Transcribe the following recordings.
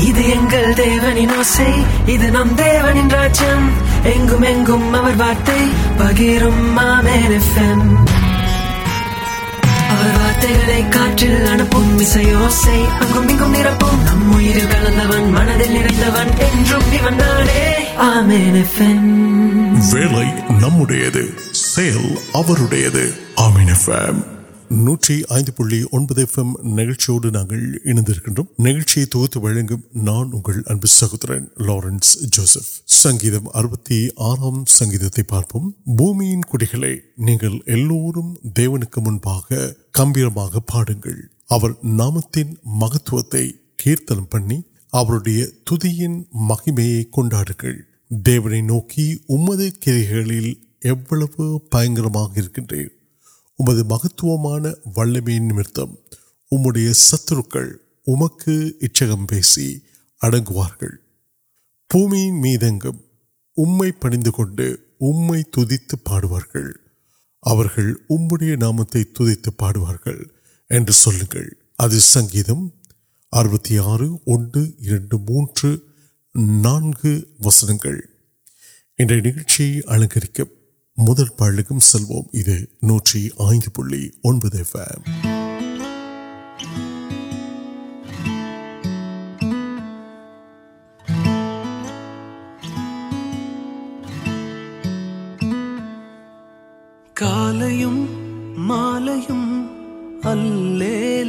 نمر کل منت نمبر நூற்றி ஐந்து புள்ளி ஒன்பது எஃப்எம் நிகழ்ச்சியோடு நாங்கள் இணைந்திருக்கின்றோம் நிகழ்ச்சியை தொகுத்து வழங்கும் நான் உங்கள் அன்பு சகோதரன் லாரன்ஸ் ஜோசப் சங்கீதம் அறுபத்தி ஆறாம் சங்கீதத்தை பார்ப்போம் பூமியின் குடிகளே நீங்கள் எல்லோரும் தேவனுக்கு முன்பாக கம்பீரமாக பாடுங்கள் அவர் நாமத்தின் மகத்துவத்தை கீர்த்தனம் பண்ணி அவருடைய துதியின் மகிமையை கொண்டாடுங்கள் தேவனை நோக்கி உமது கிரைகளில் எவ்வளவு பயங்கரமாக இருக்கின்றேன் உமது மகத்துவமான வல்லமை நிமித்தம்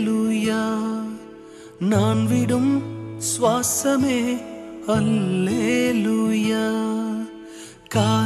ملیا نان ویم سواسم کا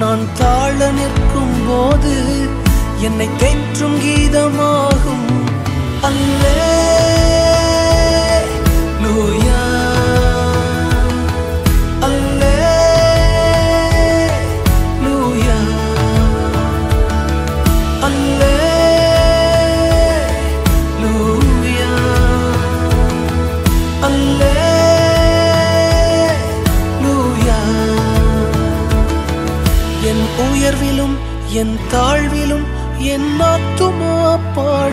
تر کن گیت آ تاوت پاڑ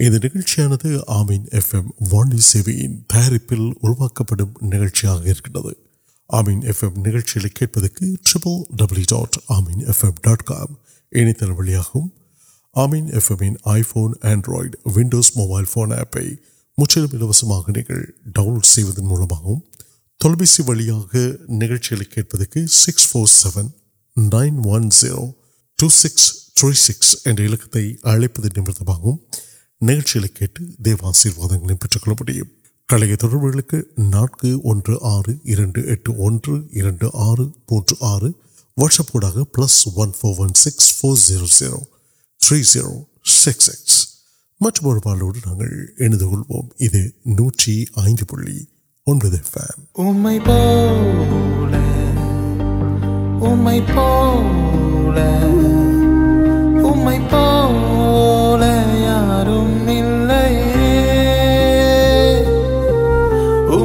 اندر وان تیاری ڈون لوڈی والے نیچے six four two six three six நிகழ்ச்சிகளை கேட்டு தேவ ஆசீர்வாதங்களையும் பெற்றுக்கொள்ள முடியும் கலைய தொடர்புகளுக்கு நான்கு ஒன்று ஆறு இரண்டு எட்டு ஒன்று இரண்டு ஆறு மூன்று ஆறு வாட்ஸ்அப் கூடாக plus one four one six four zero zero three zero six six மற்றும் ஒரு பாடலோடு நாங்கள் எழுந்து கொள்வோம் இது நூற்றி ஐந்து புள்ளி ஒன்பது ஃபேம் உம்மை போல உம்மை போல میں پا یا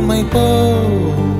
میں پاؤ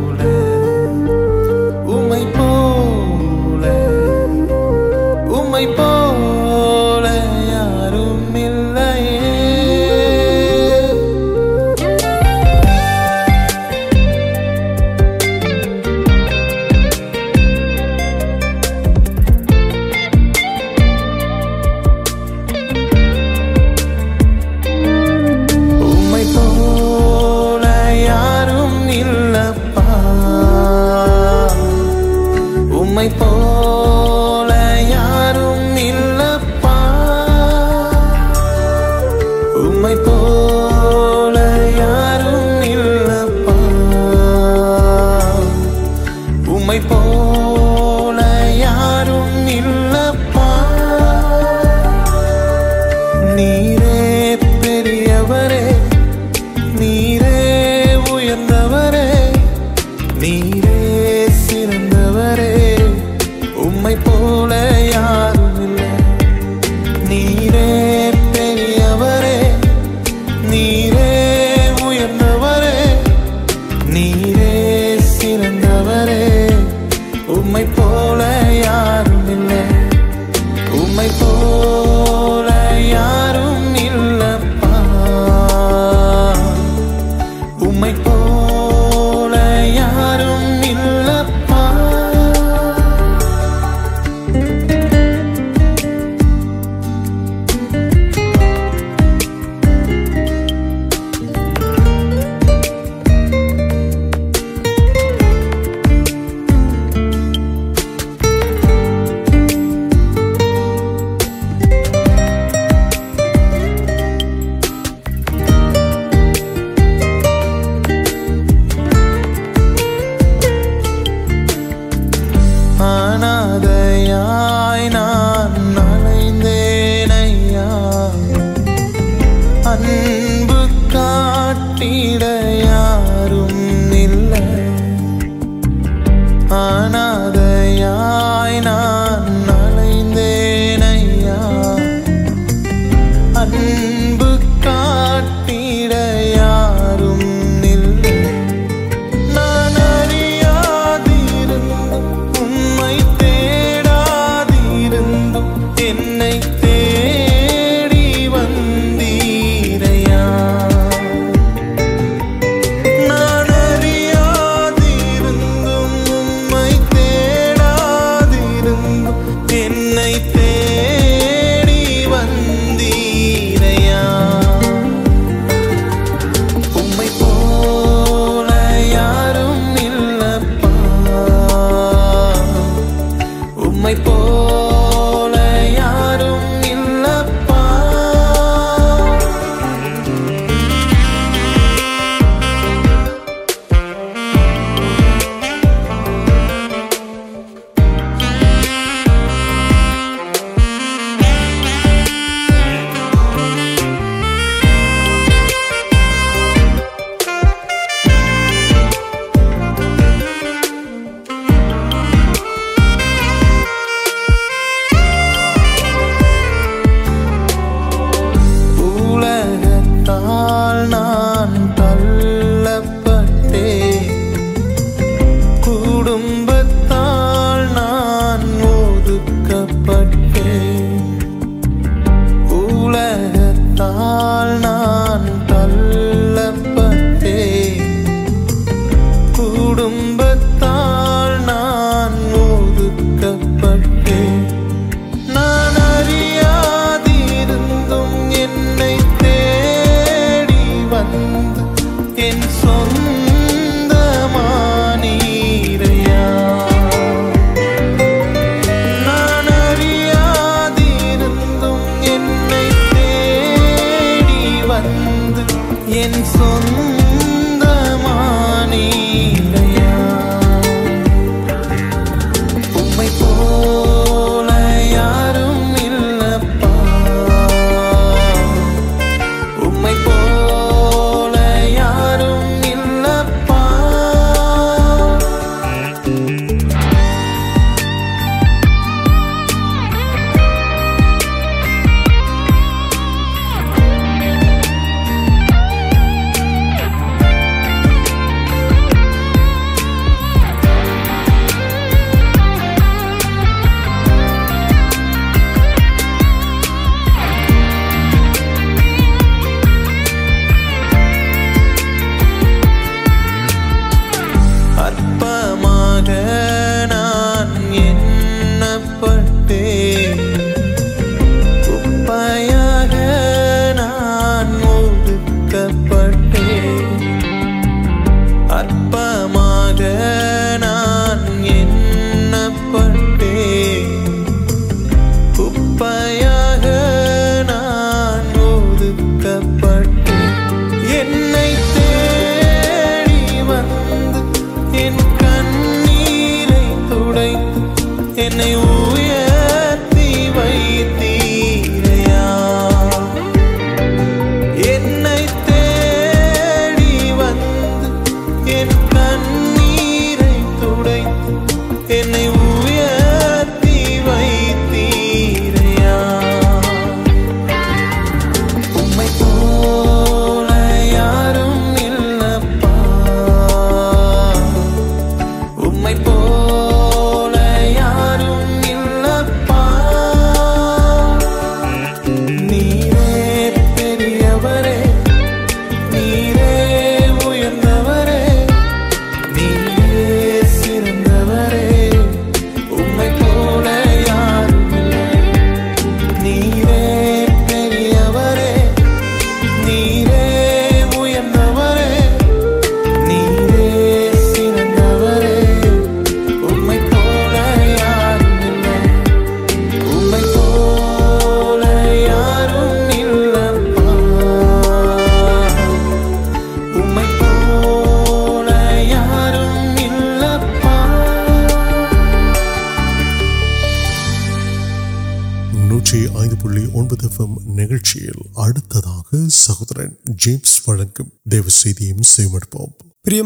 پریش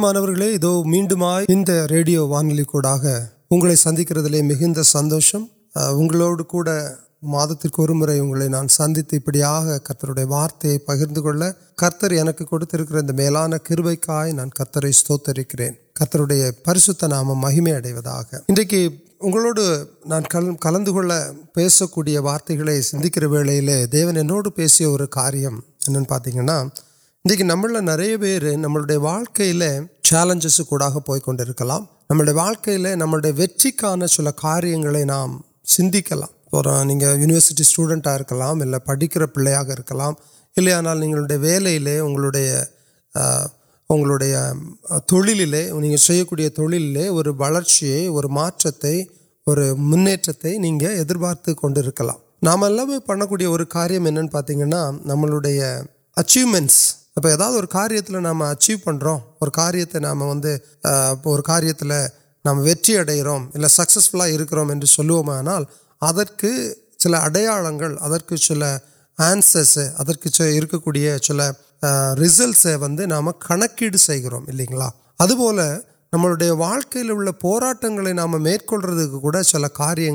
نام مہم کلو وارتگل سندیم جی نم نئے واقعی چیلنجس پہ کنکل نمبر واڑکے نمٹکان چل کاریہ نام سلام یونیورسٹی اسٹوڈنٹ پڑکر پیلیاں نہلے وہ واچی اور مجھے ادھر نام پڑکیم پاتی نئے اچیومنٹس اب ادا کار نام اچیو پڑھ رہا اور کاریہ نام وارہ نام وڑے سکسفے سونا ادارے سر اڑیال چل آنس چل ریز وام کنکرا ابل نمک نامکلک چل کاریہ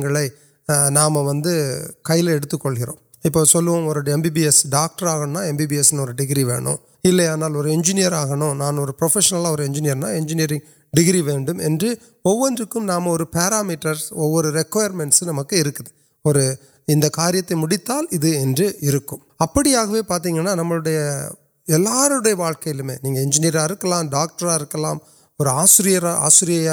نام ویٹ کل گروہ اب سو ایمبی ایس ڈاکٹر آگے ایمبی ایس ڈگری وینا اور انجینئر آگوں نان اور پشنل اور انجینر انجینری ڈگری ویٹ نام اور پیرامیٹرس ریکویرمنٹس نمک کاریہ ابھی آگے پتہ نئے واقعی میںجینیرا کر ڈاکٹر رکری آسری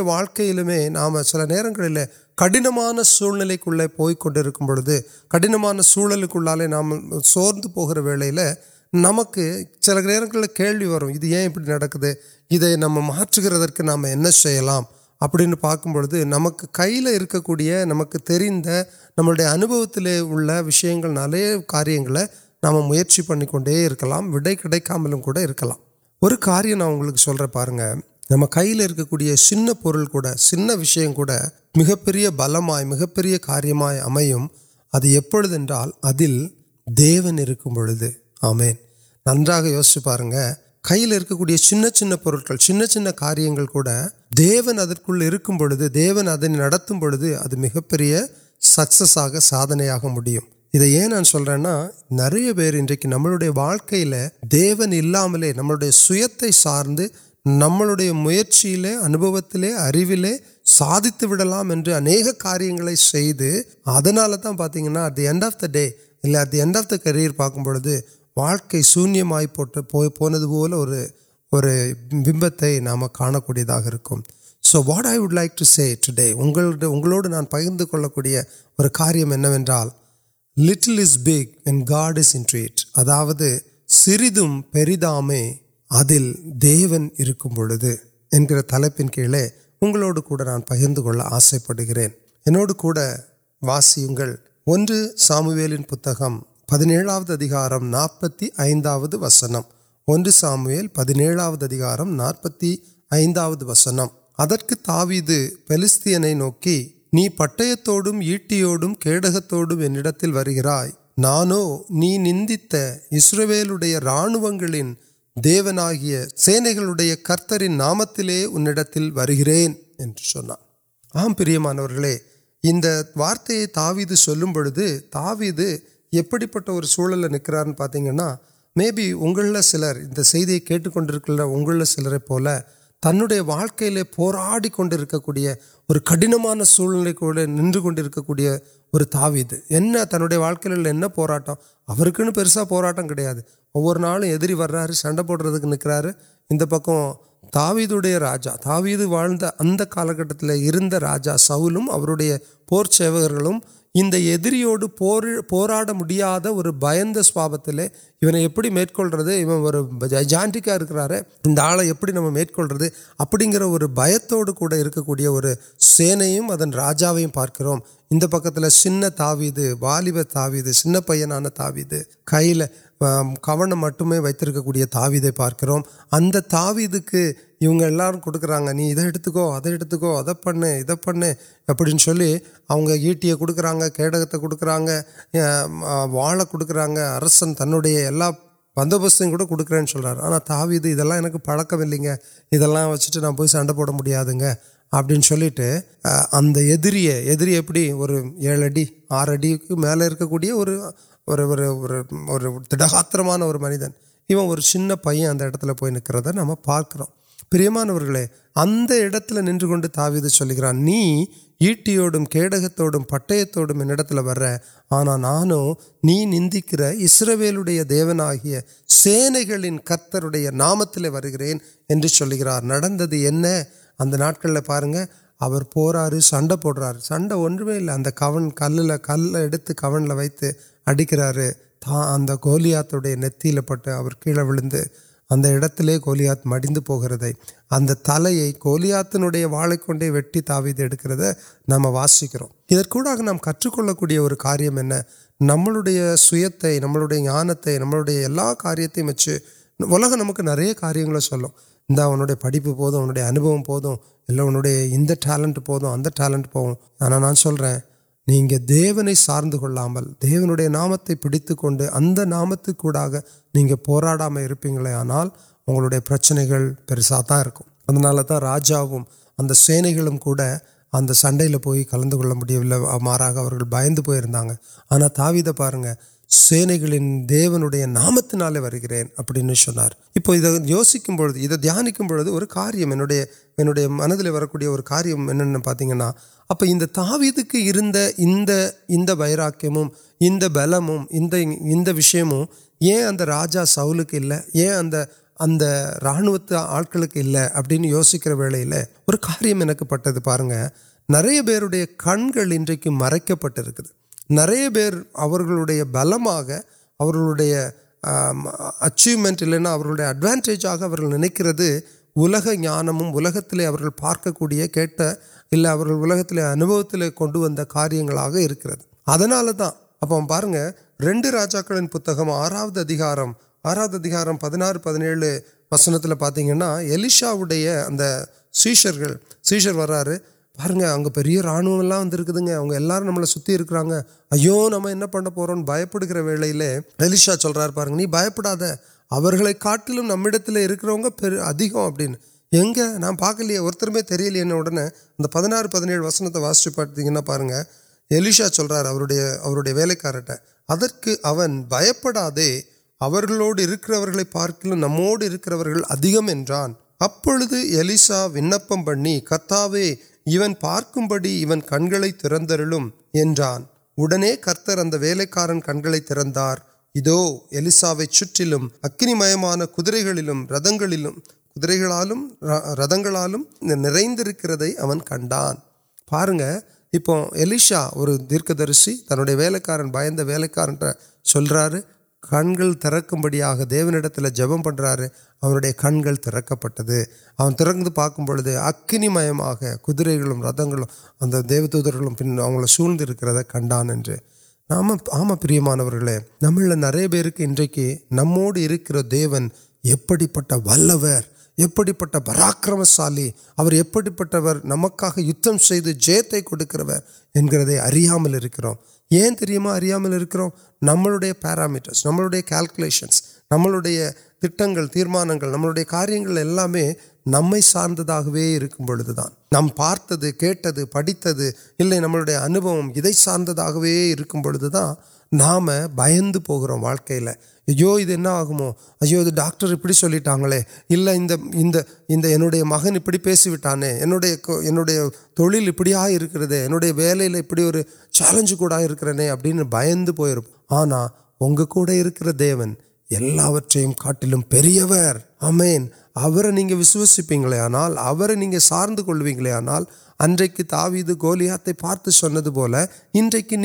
واقعی میں نام چل نا کڑن سوکر پورے کڑنوان سال نام سور پہ ویل نمک نو ابھی نکلے نام مجھے نام سے اب پارک بوس نمک کئی نمک نئے اُن وی نا کاریہ نام میچ پڑکل وے کھکام اور کاریہ نا سر نم کش میرے بل میرے کاریہم امپن ںال یوز کئی لکڑی سن سن سن کاریہ دیون ادے دیون ادھر پوسے اب مجھ پہ سکس آگے سادن آگے نا سا نا واقعی دیونڈے سیتے سارے نمبت ارو سادت اہارتہ پاتی at the end of the at of the career Pakistan پولی اور بہت نام کا سو واٹو نان پکڑ اور کاریہ لگ انڈ ان ٹریٹ سریدام تلپنگ اگڑ پک آسے پڑ گڑھ سامویل پہنوار وسنگ سامویل پہ ندیار ناپتی وسنگ تایستین نوکی پٹوت نانو نسرے ر دیونا سینے کے کرتر نام تیل آم پانے وارتھ تاوید نکر پاتی ہیں میبھی وہ سلر کنڈکر اگلے سلر پولی تنڈیا واقع لےک اور کڑنوان سنک كو تاوید واكل پورا ٹھوک كو پیسا پورٹم كیا وہدر وار سن پوڈر نکرا تاوید سؤل سیوکروپتی جانکا اندر ابھی گھر بھڑکیوں راجا پارکر سن تای بالب تاوی سن پیان تاوی کئی لے کٹمے وقت تای پارک تاوی کی کتنے گڑی اگر یٹیا کھڑکتے کڑکرا واڑ کھڑکا اسن تنہے بندستان پڑکمیں وچ سن پوڑا ابولیٹ ابریا اور آر کی میل کو اور تاترانٹ تو پی نر نام پارکر پرنک تای گرانٹ کور پٹ و آنا نانو نسرو دیون آیا سینے گن کل گلکرا پارن پور سنڈ پڑ سو کون کل کل کون لو اڑکر تا اگر کولیات نتی پیٹر کل ایڈت کولیا مڑن پہ اگر تلے کولیات واڑ کون وٹ تایت نام واسکر نام کچھ كوئی اور كاریم نملیا نمانے نما كار ویچ نمک نا كاری چلو انا پڑپ اُن كے انبوم پایا انہے ان ٹالنٹ پہ ٹلنٹ پہ آنا نا چل رہے ہیں سار ملو نام پیڑ نام تک آنا اُنڈیا پرچنے پیسا تا راجا اگر سینے گاڑ سندے پوئ کلک میڈل مہا بائن پوا تایت پانے گیا نام تر گر ابار یوسف اندے من كوئی اور كاریہ پاتی اتنی انشیموں یاجا سول كے لیے یا پھر نن كی مرك پٹ نا كو بلو یامنٹ اڈوانٹا نكرد پارک كوٹ اب آگے ریٹ راجاكن آرام كار آرا پہ نار پہنچ وسنت پاتی ہے سیشر كرشر واقع نتیوں نام پڑھ پور بھڑ گئے الیشا سلپ نمت اب نام پاک نے پہنچ پہ نوٹ پارتی الیشا وے کارٹ ادھروکر پارک لوگوں نموڈ ابھی الیشا وے پارک بڑی عوام تردم اڑنے کرتر ادے کار کنگ تردار ادولی چکن میم کدرے گھمگل ردگال نرد کنڈان پارنگ اپیشا اور دیرک درس تنوع وےکار بائےکار چل رہا ہے کنگ ترکن جب پڑھ رہے اُنہیں کنگ ترک پہ تر پاک اکنی میم کم ردگ سوکر کنڈانے آم پری نمر کے انکر دیون پہ واقر سال ابھی پورک یت جیتے کڑکر انیام کرلکلشنس نملے تک تیار کاریہ நம்மை சார்ந்ததாகவே இருக்கும் பொழுதுதான் நாம் பார்த்தது கேட்டது படித்தது இல்லை நம்மளுடைய அனுபவம் இதை சார்ந்ததாகவே இருக்கும் பொழுதுதான் நாம் பயந்து போகிறோம் வாழ்க்கையில் ஐயோ இது என்ன ஆகுமோ ஐயோ இது டாக்டர் இப்படி சொல்லிட்டாங்களே இல்லை இந்த இந்த இந்த என்னுடைய மகன் இப்படி ار نہیں وشوسیپی آنا نہیں سارے کلو گیا اچھے تاویز کو گولی آتے پارت پولی انہیں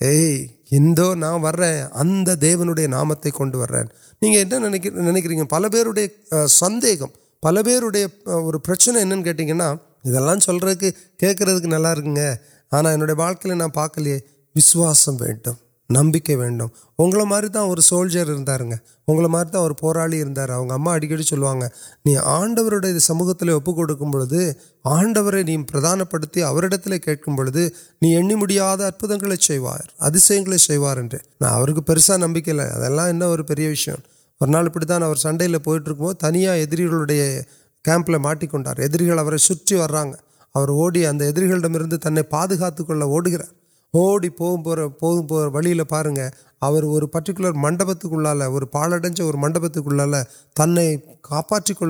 اے ہندو نا وے نامتے کنویں نہیں نکریہ پل پیڑے سند پل پہ اور پرچنے کی سرکرد نلا آنا واقعے نا پاکلے وسواسم நம்பிக்கை வேண்டும் உங்களை மாதிரி தான் ஒரு சோல்ஜர் இருந்தாருங்க உங்களை மாதிரி தான் ஒரு போராளி இருந்தார் அவங்க அம்மா அடிக்கடி சொல்லுவாங்க நீ ஆண்டவருடைய சமூகத்தில் ஒப்பு கொடுக்கும் பொழுது ஆண்டவரை நீ பிரதானப்படுத்தி அவரிடத்தில் கேட்கும் பொழுது நீ எண்ணி முடியாத அற்புதங்களை செய்வார் அதிசயங்களை செய்வார் என்று நான் அவருக்கு பெருசாக நம்பிக்கை இல்லை اوڑی پارن پنڈپتال اور پالڑ منڈت کو لال تنہیں کامبوک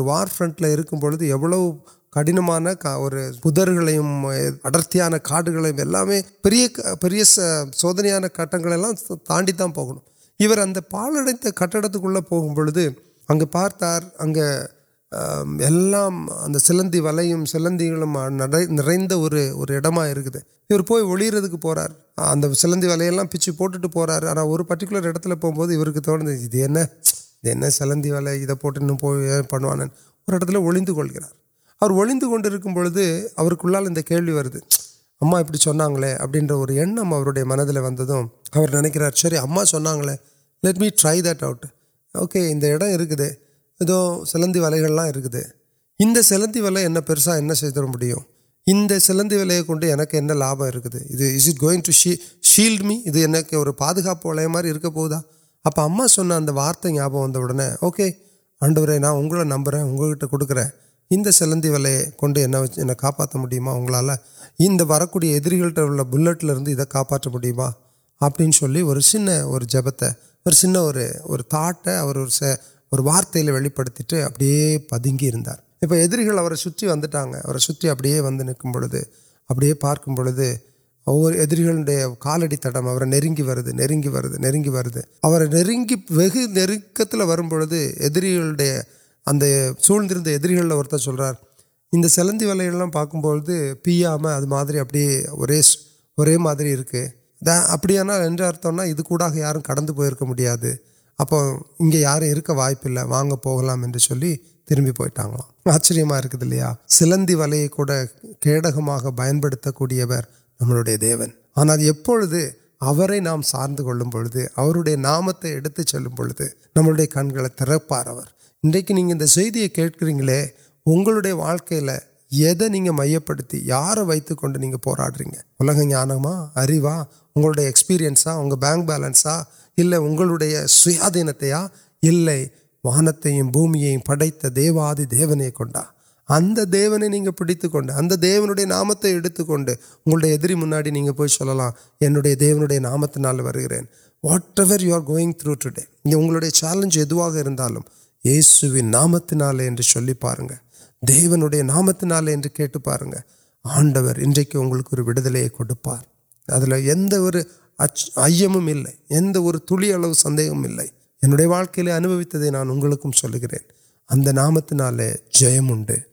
وار فرنٹل پڑے کڑن قدر گڑت گھر سوان کٹ گا تاڑی تم پہنچوت کٹ پہ اے پارتار اگ سلندی ول سلد نرند پویر پا سی ول پیچھے پوٹار آنا اور پٹیکر پہ بولے تھی سلندی ول پوٹ پڑوتارکن پڑوس اب امن منکر چری امٹ می ٹری دٹ اوکے انٹردی ادو سلندی ولگلا ان سلندی ول پیسا ان سلندی ولیا کون لاپی ٹو شی شیلڈ ادھر ان کے پاپے مارکا اب امس وارت یا اوکے آنڈر نا نمکر اگر کٹ کھیں سلندی ولک کن وات مرکل بلٹل میڈم ابھی اور سن جپتے اور سن تاٹ اور اور اور وارت لے لیے اب پیندی ونٹا ابھی نکلے اب پارک بڑھے کاٹم نیوک نیو نیگ نکل ودر سوند سل سلن ولگل پاکستان ادھر یار کٹ کر میڈیا اپے یار وائپل پولا تربی پوئٹا آشرمیا سلندی ولیاک پیمپر نمبر دیون آنا نام سارے کلو نامت چلو نئے کنگ ترپار انکری اگے واقعی می یار ویتکرین اروایہ ایکسپیرنساسا دینت وانت بومی پڑت دیواد دیونے کنڈا ادنے پیڑک نام تیری مناسب نہیں پوچھا انام تے گا یو آر تھو ٹے اُنڈیا چیلنج نام تے چل پا رہے ہیں தேவனுடைய நாமத்தினாலே என்று கேட்டு பாருங்க ஆண்டவர் இன்றைக்கு உங்களுக்கு ஒரு விடுதலையை கொடுப்பார் அதில் எந்த ஒரு அச் ஐயமும் இல்லை எந்த ஒரு துளி அளவு சந்தேகமும் இல்லை என்னுடைய வாழ்க்கையிலே அனுபவித்ததை நான் உங்களுக்கும் சொல்லுகிறேன் அந்த நாமத்தினாலே ஜெயம் உண்டு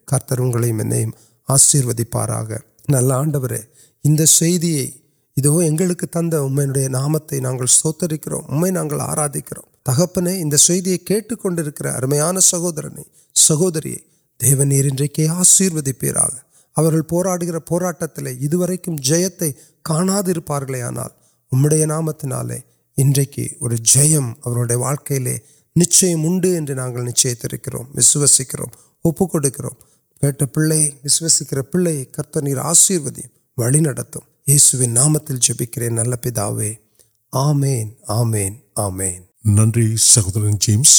கர்த்தர் உங்களையும் என்னையும் ஆசீர்வதிப்பாராக நல்ல ஆண்டவரே இந்த செய்தியை இதோ எங்களுக்கு தந்த உண்மையினுடைய நாமத்தை நாங்கள் சோத்தரிக்கிறோம் உண்மை நாங்கள் ஆராதிக்கிறோம் தகப்பனே இந்த செய்தியை கேட்டுக்கொண்டிருக்கிற அருமையான சகோதரனை சகோதரியை தேவன் நீர் இன்றைக்கே ஆசீர்வதிப்பீராக அவர்கள் போராடுகிற போராட்டத்தில் இதுவரைக்கும் ஜெயத்தை காணாதிருப்பார்களே ஆனால் உம்முடைய நாமத்தினாலே இன்றைக்கு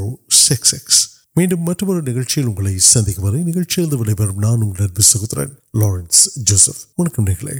ஒரு ஜெயம் میڈم مطلب نکلچی سندر وی نکلچر نان نربی سہوترن لارنس جوسف وڑکم نکلے